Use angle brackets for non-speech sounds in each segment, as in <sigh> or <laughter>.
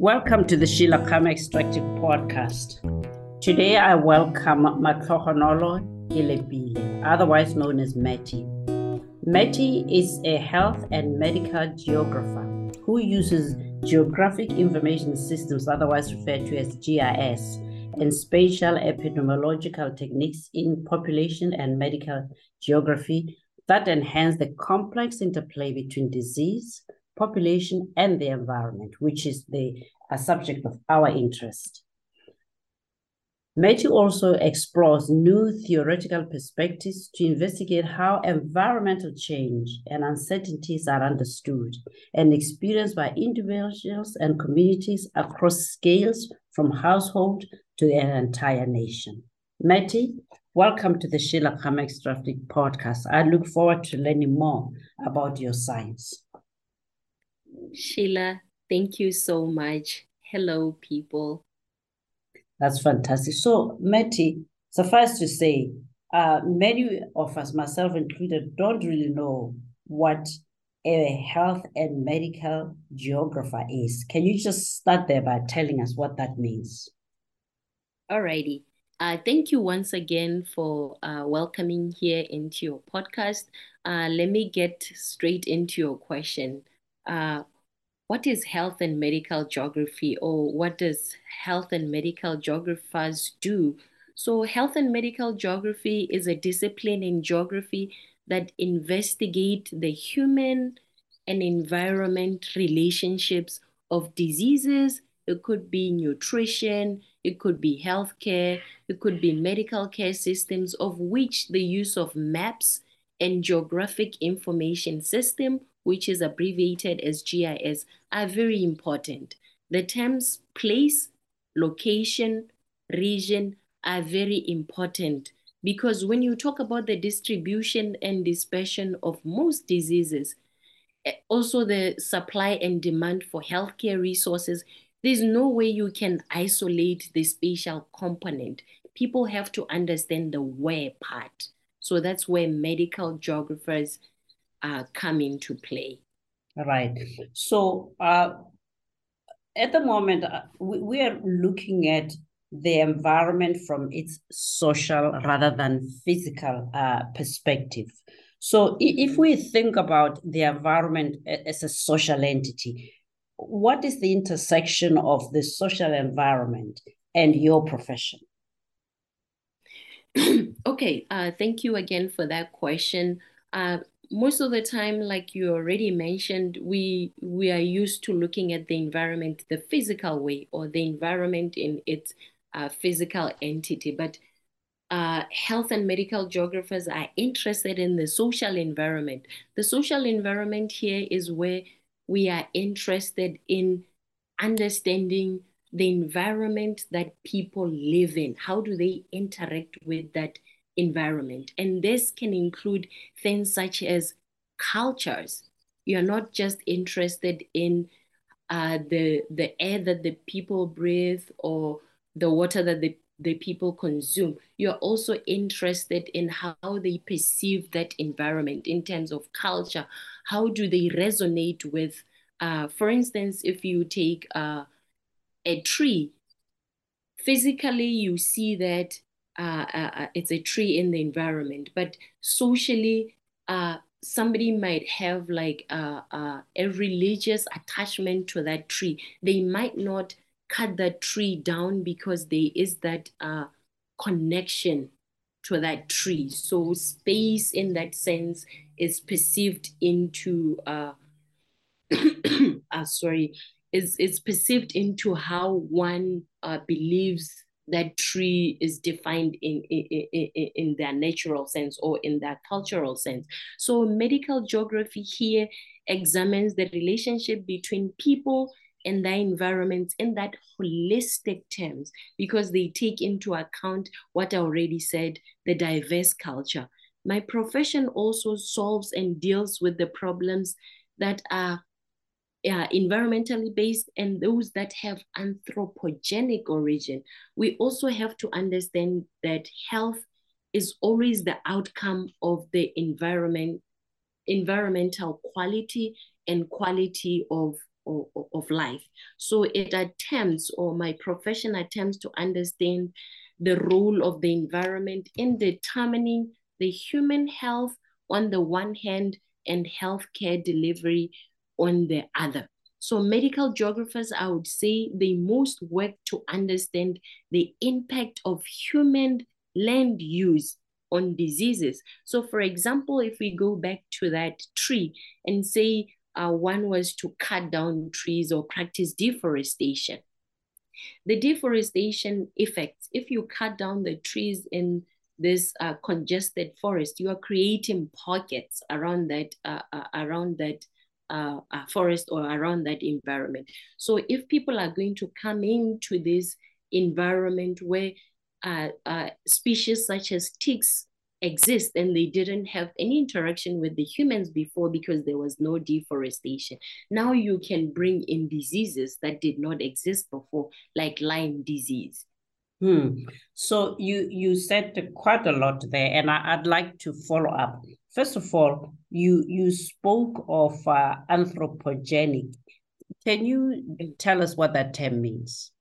Welcome to the Sheila Khama Extractive Podcast. Today I welcome Matlhogonolo Kelepile, otherwise known as Matty. Matty is a health and medical geographer who uses geographic information systems, otherwise referred to as GIS, and spatial epidemiological techniques in population and medical geography that enhance the complex interplay between disease, population, and the environment, which is the subject of our interest. Matty also explores new theoretical perspectives to investigate how environmental change and uncertainties are understood and experienced by individuals and communities across scales from household to an entire nation. Matty, welcome to the Sheila Khama Extractive Podcast. I look forward to learning more about your science. Sheila, thank you so much. Hello, people. That's fantastic. So, Matty, suffice to say, uh, many of us, myself included, don't really know what a health and medical geographer is. Can you just start there by telling us what that means? Alrighty. Uh, thank you once again for uh, welcoming here into your podcast. Uh, let me get straight into your question. Uh, what is health and medical geography or what does health and medical geographers do? So, health and medical geography is a discipline in geography that investigate the human and environment relationships of diseases. It could be nutrition, it could be healthcare, it could be medical care systems, of which the use of maps and geographic information system which is abbreviated as GIS, are very important. The terms place, location, region are very important because when you talk about the distribution and dispersion of most diseases, eh, also the supply and demand for healthcare resources, there's no way you can isolate the spatial component. People have to understand the where part. So that's where medical geographers uh, come into play. Right. So uh, at the moment, uh, we, we are looking at the environment from its social rather than physical uh, perspective. So if we think about the environment as a social entity, what is the intersection of the social environment and your profession? <clears throat> okay, uh, thank you again for that question. Uh, most of the time, like you already mentioned, we we are used to looking at the environment the physical way or the environment in its uh, physical entity. But uh, health and medical geographers are interested in the social environment. The social environment here is where we are interested in understanding the environment that people live in. How do they interact with that environment. And this can include things such as cultures. You're not just interested in uh, the, the air that the people breathe or the water that the, the people consume. You're also interested in how they perceive that environment in terms of culture. How do they resonate with, uh, for instance, if you take uh, a tree, physically you see that uh, uh, uh, it's a tree in the environment, but socially, uh, somebody might have like uh, uh, a religious attachment to that tree. They might not cut that tree down because there is that connection to that tree. So space in that sense is perceived into uh, <coughs> uh sorry, is is perceived into how one uh, believes that tree is defined in, in, in, in their natural sense or in their cultural sense. So medical geography here examines the relationship between people and their environments in that holistic terms because they take into account what I already said, the diverse culture. My profession also solves and deals with the problems that are uh, environmentally based and those that have anthropogenic origin. We also have to understand that health is always the outcome of the environment, environmental quality and quality of, of, of life. So it attempts, or my profession attempts to understand the role of the environment in determining the human health on the one hand and healthcare delivery on the other. So medical geographers, I would say they most work to understand the impact of human land use on diseases. So for example, if we go back to that tree and say uh, one was to cut down trees or practice deforestation, the deforestation effects, if you cut down the trees in this uh, congested forest, you are creating pockets around that, uh, uh around that uh, uh, forest or around that environment. So if people are going to come into this environment where uh, uh, species such as ticks exist and they didn't have any interaction with the humans before because there was no deforestation. Now you can bring in diseases that did not exist before, like Lyme disease. Hmm. So you you said quite a lot there, and I, would like to follow up. First of all, you you spoke of uh, anthropogenic. Can you tell us what that term means?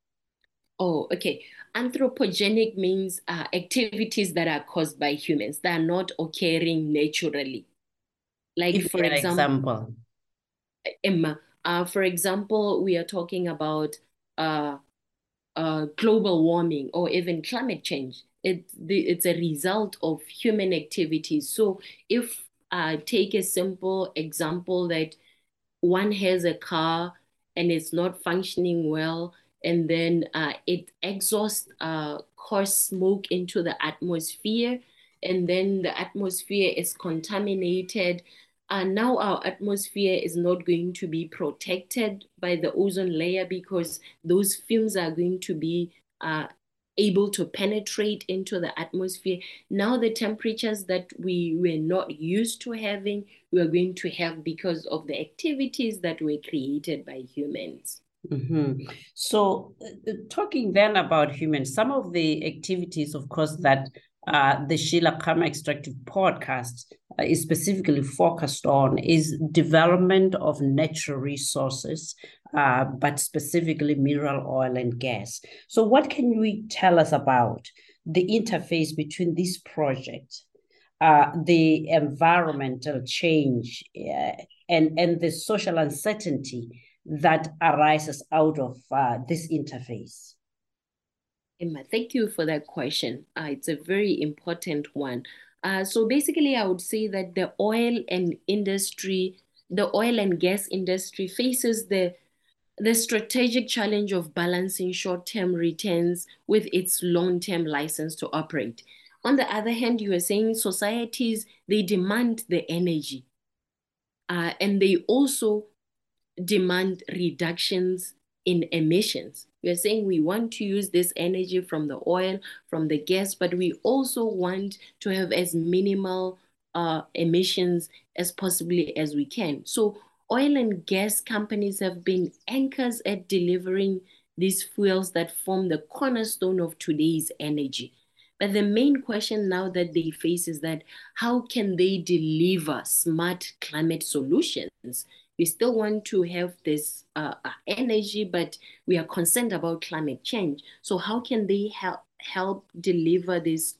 Oh, okay. Anthropogenic means uh, activities that are caused by humans that are not occurring naturally. Like Give for example, example, Mma. Uh, for example, we are talking about uh, uh, global warming or even climate change. It, it's a result of human activities. So if I uh, take a simple example that one has a car and it's not functioning well, and then uh, it exhausts uh, coarse smoke into the atmosphere, and then the atmosphere is contaminated and now our atmosphere is not going to be protected by the ozone layer because those fumes are going to be uh, able to penetrate into the atmosphere. Now the temperatures that we were not used to having, we are going to have because of the activities that were created by humans. Mm-hmm. So, uh, talking then about humans, some of the activities, of course, that uh, the Sheila Khama Extractive podcast uh, is specifically focused on is development of natural resources, uh, but specifically mineral oil and gas. So, what can we tell us about the interface between this project, uh, the environmental change, uh, and, and the social uncertainty that arises out of uh, this interface? Mma, thank you for that question. Uh, it's a very important one. Uh, so basically, I would say that the oil and industry, the oil and gas industry faces the the strategic challenge of balancing short-term returns with its long-term license to operate. On the other hand, you are saying societies, they demand the energy. Uh, and they also demand reductions in emissions. We are saying we want to use this energy from the oil, from the gas, but we also want to have as minimal uh, emissions as possibly as we can. So oil and gas companies have been anchors at delivering these fuels that form the cornerstone of today's energy. But the main question now that they face is that how can they deliver smart climate solutions we still want to have this uh, uh, energy, but we are concerned about climate change. So how can they help help deliver these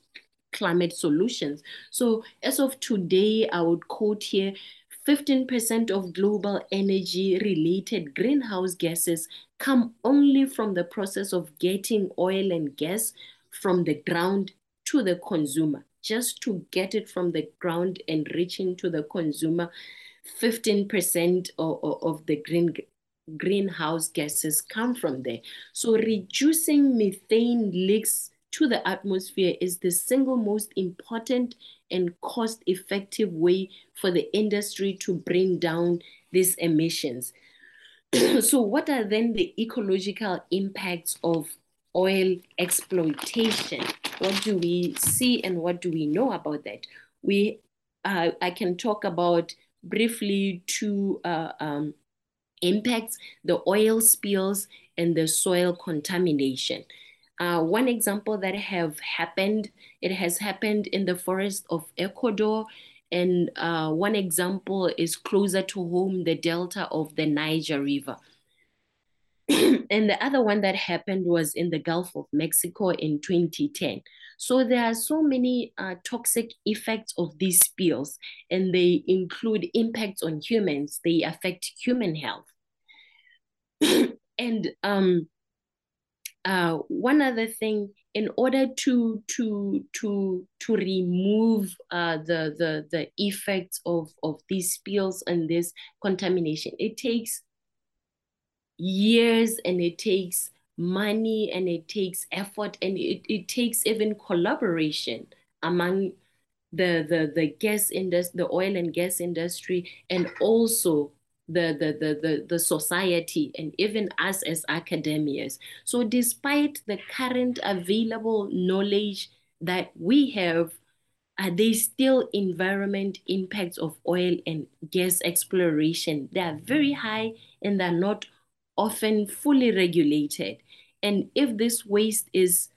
climate solutions? So as of today, I would quote here, 15% of global energy related greenhouse gases come only from the process of getting oil and gas from the ground to the consumer. Just to get it from the ground and reaching to the consumer, 15% of, of the green greenhouse gases come from there. So reducing methane leaks to the atmosphere is the single most important and cost effective way for the industry to bring down these emissions. <clears throat> so what are then the ecological impacts of oil exploitation? What do we see and what do we know about that? We, uh, I can talk about briefly two uh, um, impacts, the oil spills and the soil contamination. Uh, one example that have happened, it has happened in the forest of Ecuador. And uh, one example is closer to home, the delta of the Niger River. <coughs> and the other one that happened was in the Gulf of Mexico in 2010. So there are so many uh, toxic effects of these spills, and they include impacts on humans. They affect human health. <coughs> and um, uh, one other thing, in order to to to to remove uh, the the the effects of of these spills and this contamination, it takes years and it takes money and it takes effort and it, it takes even collaboration among the the the gas industry the oil and gas industry and also the, the, the, the, the society and even us as academics. So despite the current available knowledge that we have, uh, are there still environment impacts of oil and gas exploration? They are very high and they're not often fully regulated. And if this waste is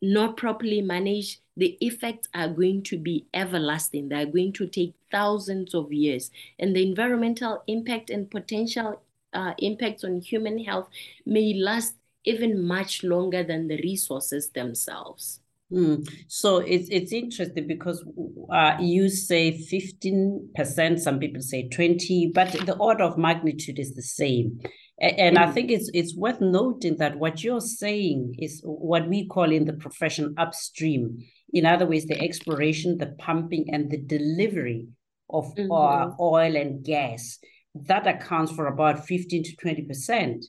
not properly managed, the effects are going to be everlasting. They're going to take thousands of years. And the environmental impact and potential uh, impacts on human health may last even much longer than the resources themselves. Mm. So it's it's interesting because uh, you say fifteen percent, some people say twenty, but the order of magnitude is the same. And mm. I think it's it's worth noting that what you're saying is what we call in the profession upstream. In other words, the exploration, the pumping, and the delivery of mm-hmm. uh, oil and gas. That accounts for about 15 to 20 percent.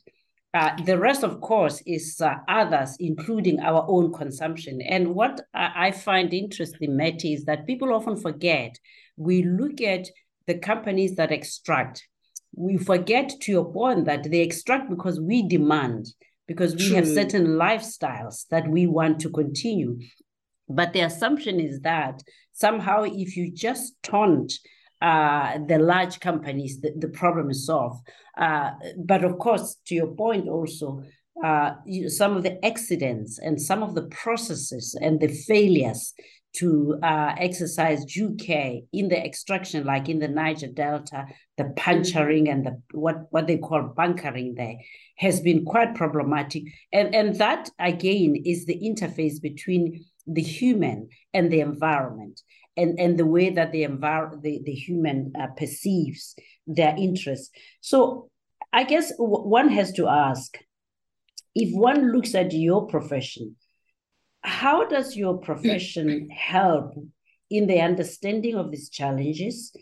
Uh, the rest, of course, is uh, others, including our own consumption. And what I find interesting, Matty, is that people often forget we look at the companies that extract. We forget, to your point, that they extract because we demand, because we True. have certain lifestyles that we want to continue. But the assumption is that somehow, if you just taunt uh, the large companies, the, the problem is solved. Uh, but of course, to your point also, uh, you, some of the accidents and some of the processes and the failures to uh, exercise due care in the extraction, like in the Niger Delta, the puncturing and the what, what they call bunkering there, has been quite problematic. And, and that, again, is the interface between the human and the environment and, and the way that the envir- the, the human uh, perceives their interests. So I guess w- one has to ask, if one looks at your profession, how does your profession help in the understanding of these challenges?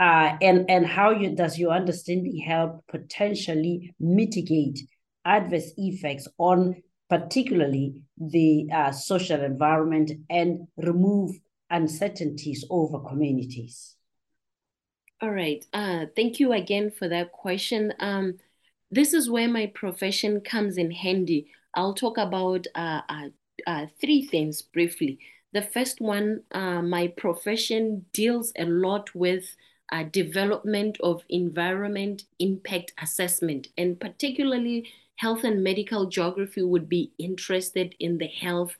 Uh, and, and how you, does your understanding help potentially mitigate adverse effects on particularly the uh, social environment and remove uncertainties over communities? All right. Uh, thank you again for that question. Um, this is where my profession comes in handy. I'll talk about uh, uh, uh three things briefly. The first one, uh, my profession deals a lot with uh, development of environment impact assessment, and particularly health and medical geography would be interested in the health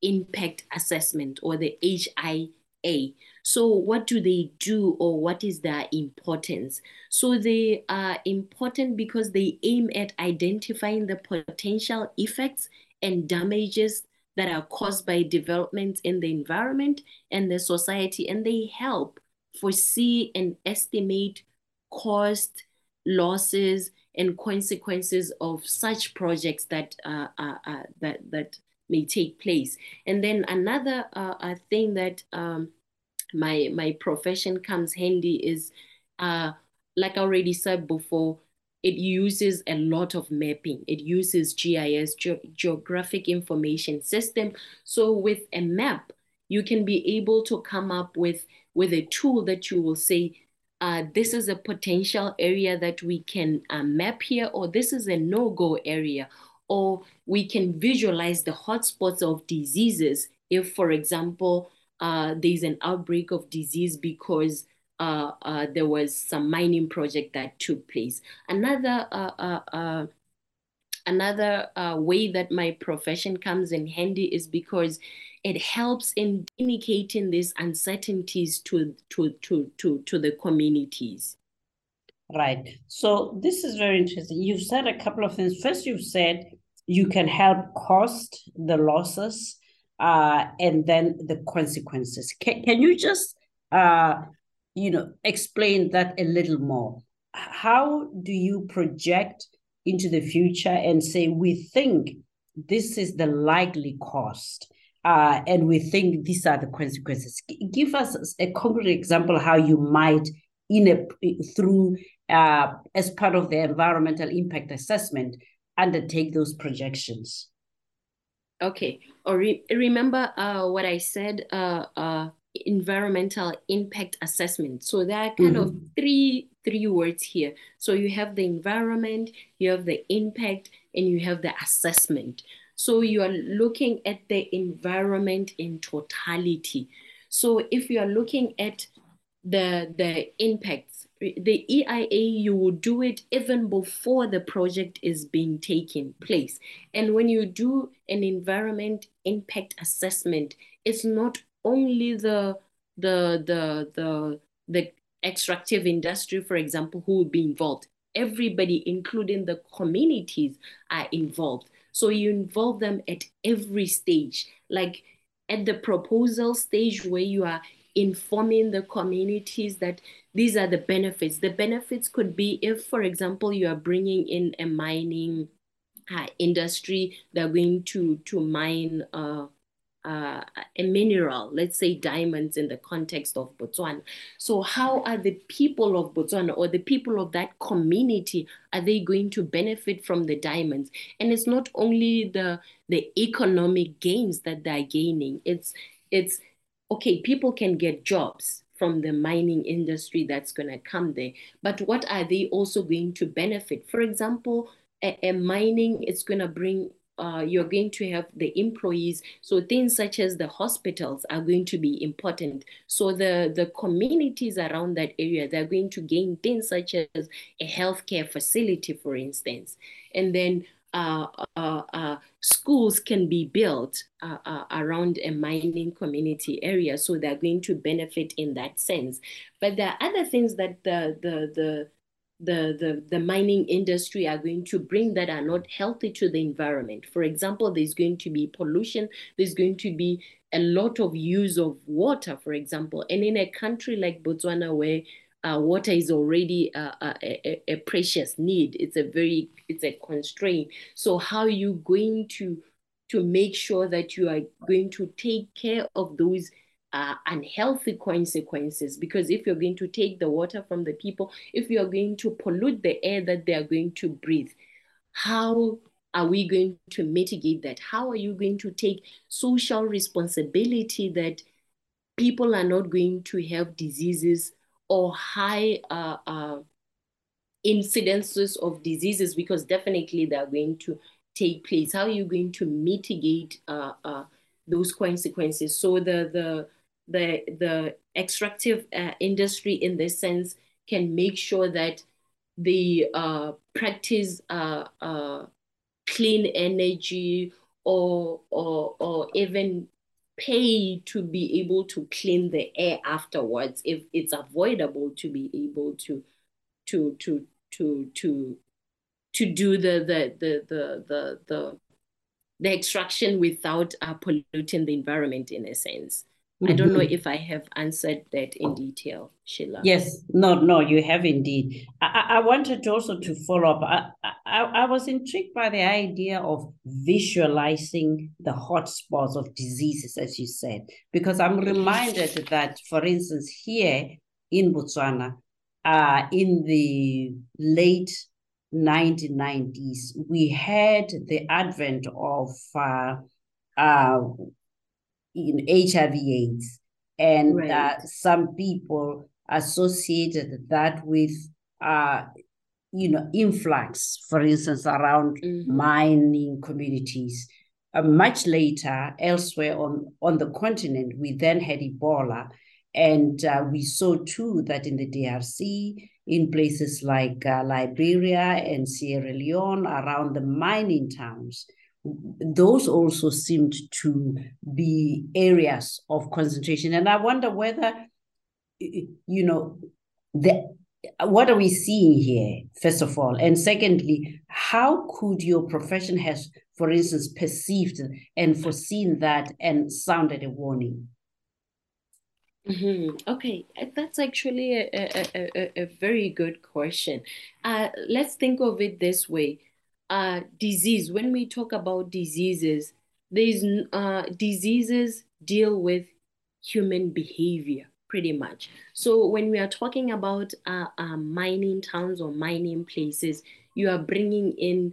impact assessment or the HIA. So, what do they do or what is their importance? So, they are important because they aim at identifying the potential effects and damages that are caused by developments in the environment and the society, and they help foresee and estimate cost, losses, and consequences of such projects that uh, uh, uh, that that may take place. And then another uh, thing that um, my my profession comes handy is, uh, like I already said before, it uses a lot of mapping. It uses GIS, Ge Geographic Information System. So with a map, you can be able to come up with with a tool that you will say, uh, this is a potential area that we can uh, map here, or this is a no-go area, or we can visualize the hotspots of diseases if, for example, uh, there's an outbreak of disease because uh, uh, there was some mining project that took place. Another uh, uh, another way that my profession comes in handy is because it helps in indicating these uncertainties to, to, to, to, to the communities. Right. So this is very interesting. You've said a couple of things. First, you've said you can help cost the losses uh, and then the consequences. Can, can you just, uh, you know, explain that a little more? How do you project into the future and say, we think this is the likely cost? Uh, and we think these are the consequences. Give us a concrete example how you might, in a through uh, as part of the environmental impact assessment, undertake those projections. Okay. Or re- remember uh, what I said. Uh, uh, environmental impact assessment. So there are kind mm-hmm. of three three words here. So you have the environment, you have the impact, and you have the assessment. So you are looking at the environment in totality. So if you are looking at the the impacts, the EIA you will do it even before the project is being taken place. And when you do an environment impact assessment, it's not only the the the the the extractive industry, for example, who will be involved. Everybody, including the communities, are involved. So you involve them at every stage, like at the proposal stage where you are informing the communities that these are the benefits. The benefits could be if, for example, you are bringing in a mining uh, industry, they're going to to mine uh, uh, a mineral, let's say diamonds in the context of Botswana. So how are the people of Botswana or the people of that community, are they going to benefit from the diamonds? And it's not only the, the economic gains that they're gaining, it's, it's okay, people can get jobs from the mining industry that's going to come there, but what are they also going to benefit? For example, a, a mining, it's going to bring uh, you're going to have the employees. So things such as the hospitals are going to be important. So the, the communities around that area, they're going to gain things such as a healthcare facility, for instance. And then uh, uh, uh, schools can be built uh, uh, around a mining community area, so they're going to benefit in that sense. But there are other things that the the the the, the, the mining industry are going to bring that are not healthy to the environment. For example, there's going to be pollution, there's going to be a lot of use of water, for example. And in a country like Botswana, where uh, water is already a, a, a, precious need, it's a very, it's a constraint. So how are you going to, to make sure that you are going to take care of those uh, unhealthy consequences because if you're going to take the water from the people, if you're going to pollute the air that they are going to breathe, how are we going to mitigate that? How are you going to take social responsibility that people are not going to have diseases or high uh, uh, incidences of diseases because definitely they're going to take place? How are you going to mitigate uh, uh, those consequences? So the the the the extractive uh, industry in this sense can make sure that the uh, practice uh, uh, clean energy or, or, or even pay to be able to clean the air afterwards if it's avoidable to be able to to to to to to do the the the the the the, the extraction without uh, polluting the environment in a sense I don't know mm-hmm. if I have answered that in detail, Sheila. Yes, no, no, you have indeed. I, I wanted also to follow up. I, I, I was intrigued by the idea of visualizing the hotspots of diseases, as you said, because I'm reminded that, for instance, here in Botswana, uh, in the late 1990s, we had the advent of uh, uh, in HIV AIDS. And right. uh, some people associated that with, uh, you know, influx, for instance, around mm-hmm. mining communities. Uh, much later, elsewhere on, on the continent, we then had Ebola. And uh, we saw too that in the DRC, in places like uh, Liberia and Sierra Leone, around the mining towns, those also seemed to be areas of concentration. And I wonder whether, you know, the what are we seeing here, first of all? And secondly, how could your profession has, for instance, perceived and foreseen that and sounded a warning? Mm-hmm. Okay, uh, that's actually a, a, a, a very good question. Uh, let's think of it this way. Uh, disease, when we talk about diseases, there's uh, diseases deal with human behavior pretty much. So when we are talking about uh, uh, mining towns or mining places, you are bringing in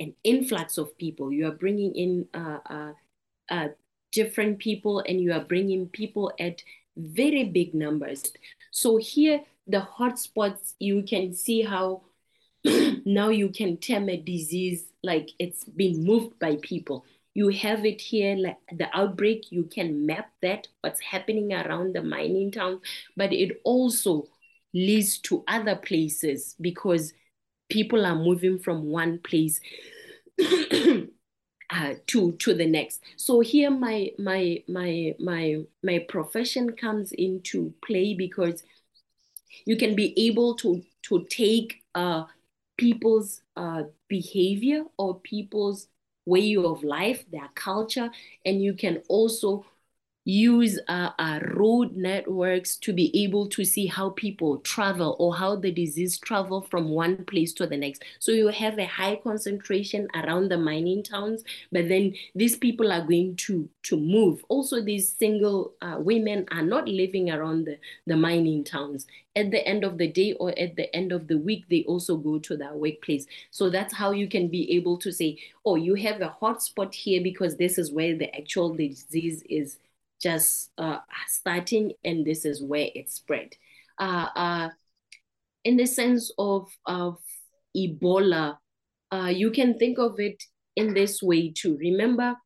an influx of people. You are bringing in uh, uh, uh different people, and you are bringing people at very big numbers. So here, the hotspots, you can see how <clears throat> now you can term a disease like it's been moved by people. You have it here like the outbreak you can map that what's happening around the mining town but it also leads to other places because people are moving from one place <clears throat> uh, to to the next. So here my my my my my profession comes into play because you can be able to to take uh, people's uh, behavior or people's way of life, their culture, and you can also use uh, uh, road networks to be able to see how people travel or how the disease travel from one place to the next. So you have a high concentration around the mining towns, but then these people are going to to move. Also, these single uh, women are not living around the, the mining towns. At the end of the day or at the end of the week, they also go to their workplace. So that's how you can be able to say, oh, you have a hotspot here because this is where the actual disease is just uh, starting, and this is where it spread. Uh, uh, in the sense of, of Ebola, uh, you can think of it in this way too. Remember,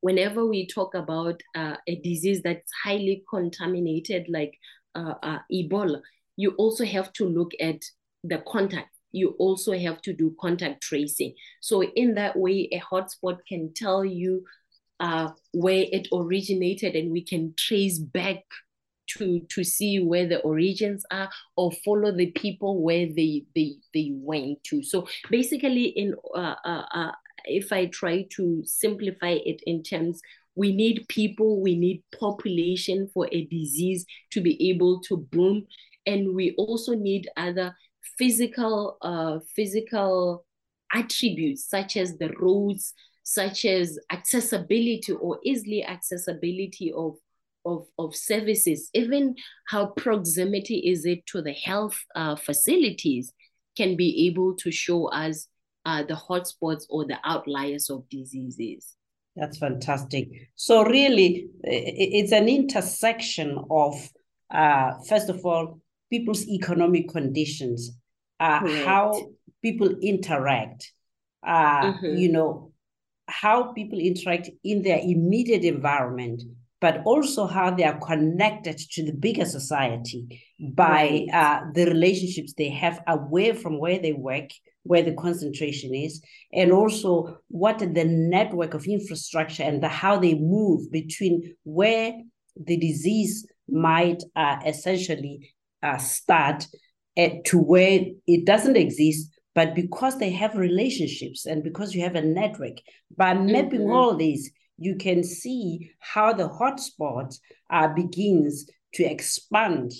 whenever we talk about uh, a disease that's highly contaminated, like Ebola, you also have to look at the contact. You also have to do contact tracing. So in that way, a hotspot can tell you uh, where it originated and we can trace back to to see where the origins are or follow the people where they they they went to. So basically in uh, uh, uh, if i try to simplify it in terms we need people we need population for a disease to be able to boom and we also need other physical uh physical attributes such as the roads such as accessibility or easily accessibility of, of, of services, even how proximity is it to the health uh, facilities can be able to show us uh, the hotspots or the outliers of diseases. That's fantastic. So really, it's an intersection of, uh, first of all, people's economic conditions, uh, how people interact, uh, mm-hmm. you know, how people interact in their immediate environment, but also how they are connected to the bigger society by uh, the relationships they have away from where they work, where the concentration is, and also what the network of infrastructure and the, how they move between where the disease might uh, essentially uh, start at, to where it doesn't exist but because they have relationships and because you have a network, by mapping mm-hmm. all these, you can see how the hotspot uh, begins to expand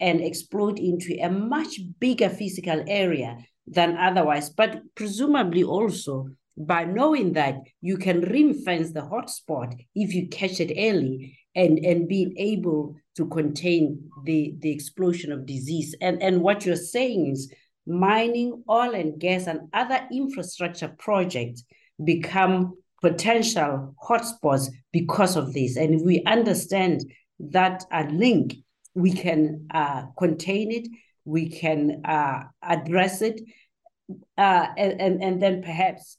and explode into a much bigger physical area than otherwise. But presumably also by knowing that you can ring fence the hotspot if you catch it early and, and being able to contain the, the explosion of disease. And, and what you're saying is mining, oil and gas, and other infrastructure projects become potential hotspots because of this. And if we understand that a link, we can uh, contain it, we can uh, address it, uh, and, and, and then perhaps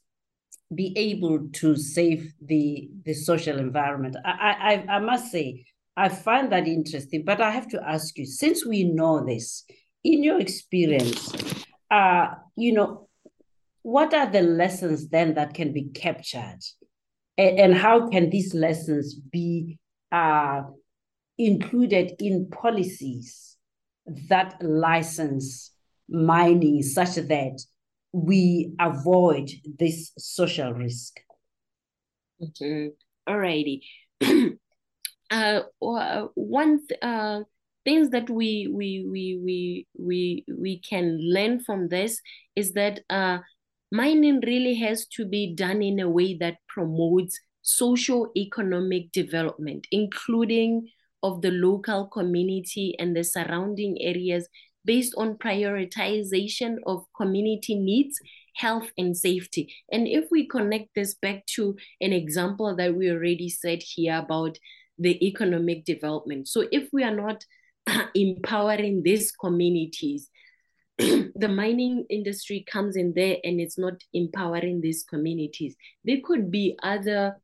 be able to save the, the social environment. I, I, I must say, I find that interesting, but I have to ask you, since we know this, in your experience, uh, you know, what are the lessons then that can be captured? And, and how can these lessons be uh, included in policies that license mining such that we avoid this social risk? Mm-hmm. All righty. <clears throat> uh, one uh, things that we we we we we we can learn from this is that uh, mining really has to be done in a way that promotes social economic development, including of the local community and the surrounding areas based on prioritization of community needs, health, and safety. And if we connect this back to an example that we already said here about the economic development. So if we are not <clears throat> empowering these communities, <clears throat> the mining industry comes in there and it's not empowering these communities. There could be other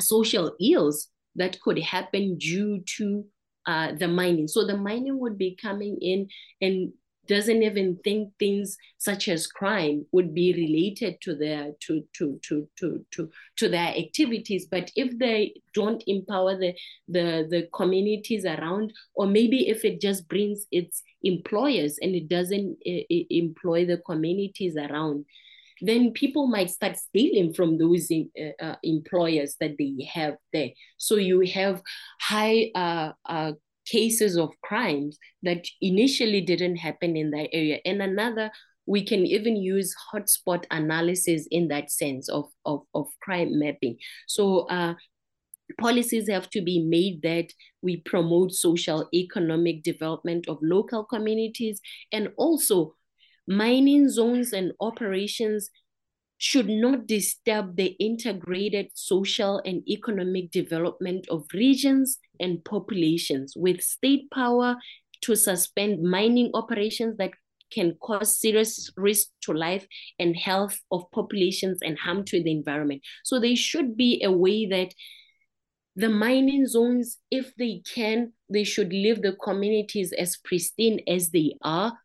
social ills that could happen due to uh, the mining. So the mining would be coming in and doesn't even think things such as crime would be related to their to to to to to, to their activities but if they don't empower the the the communities around or maybe if it just brings its employers and it doesn't employ the communities around then people might start stealing from those uh, uh, employers that they have there. So you have high uh, uh, cases of crimes that initially didn't happen in that area. And another, we can even use hotspot analysis in that sense of, of, of crime mapping. So uh, policies have to be made that we promote social economic development of local communities and also mining zones and operations should not disturb the integrated social and economic development of regions and populations with state power to suspend mining operations that can cause serious risk to life and health of populations and harm to the environment. So there should be a way that the mining zones, if they can, they should leave the communities as pristine as they are.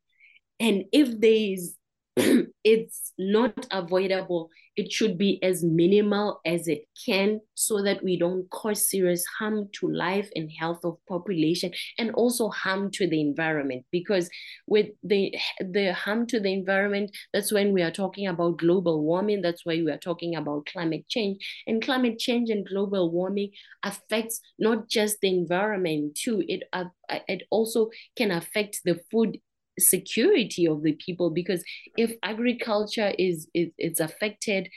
And if there is <clears throat> it's not avoidable. It should be as minimal as it can so that we don't cause serious harm to life and health of population and also harm to the environment. Because with the the harm to the environment, that's when we are talking about global warming. That's why we are talking about climate change. And climate change and global warming affects not just the environment too. It uh, it also can affect the food security of the people because if agriculture is is, is affected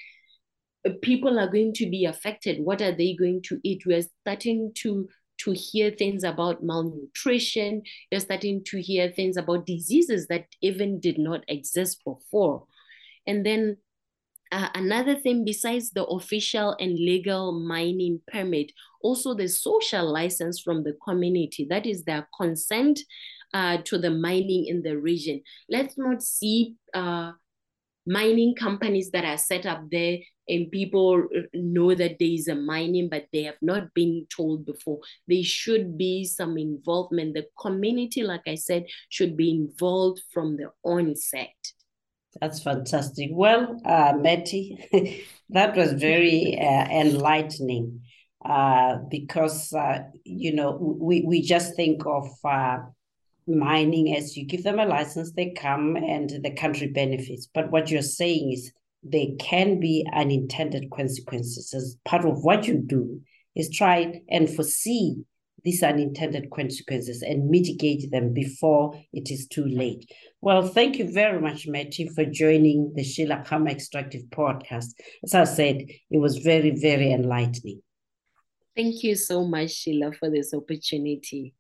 people are going to be affected. What are they going to eat? We're starting to to hear things about malnutrition. You're starting to hear things about diseases that even did not exist before. And then uh, another thing besides the official and legal mining permit also the social license from the community that is their consent uh, to the mining in the region. Let's not see uh, mining companies that are set up there and people know that there is a mining, but they have not been told before. There should be some involvement. The community, like I said, should be involved from the onset. That's fantastic. Well, uh, Mattie, <laughs> that was very uh, enlightening uh, because, uh, you know, we, we just think of uh, mining as you give them a license, they come and the country benefits. But what you're saying is there can be unintended consequences. As part of what you do is try and foresee these unintended consequences and mitigate them before it is too late. Well, thank you very much, Mattie, for joining the Sheila Khama Extractive podcast. As I said, it was very, very enlightening. Thank you so much, Sheila, for this opportunity.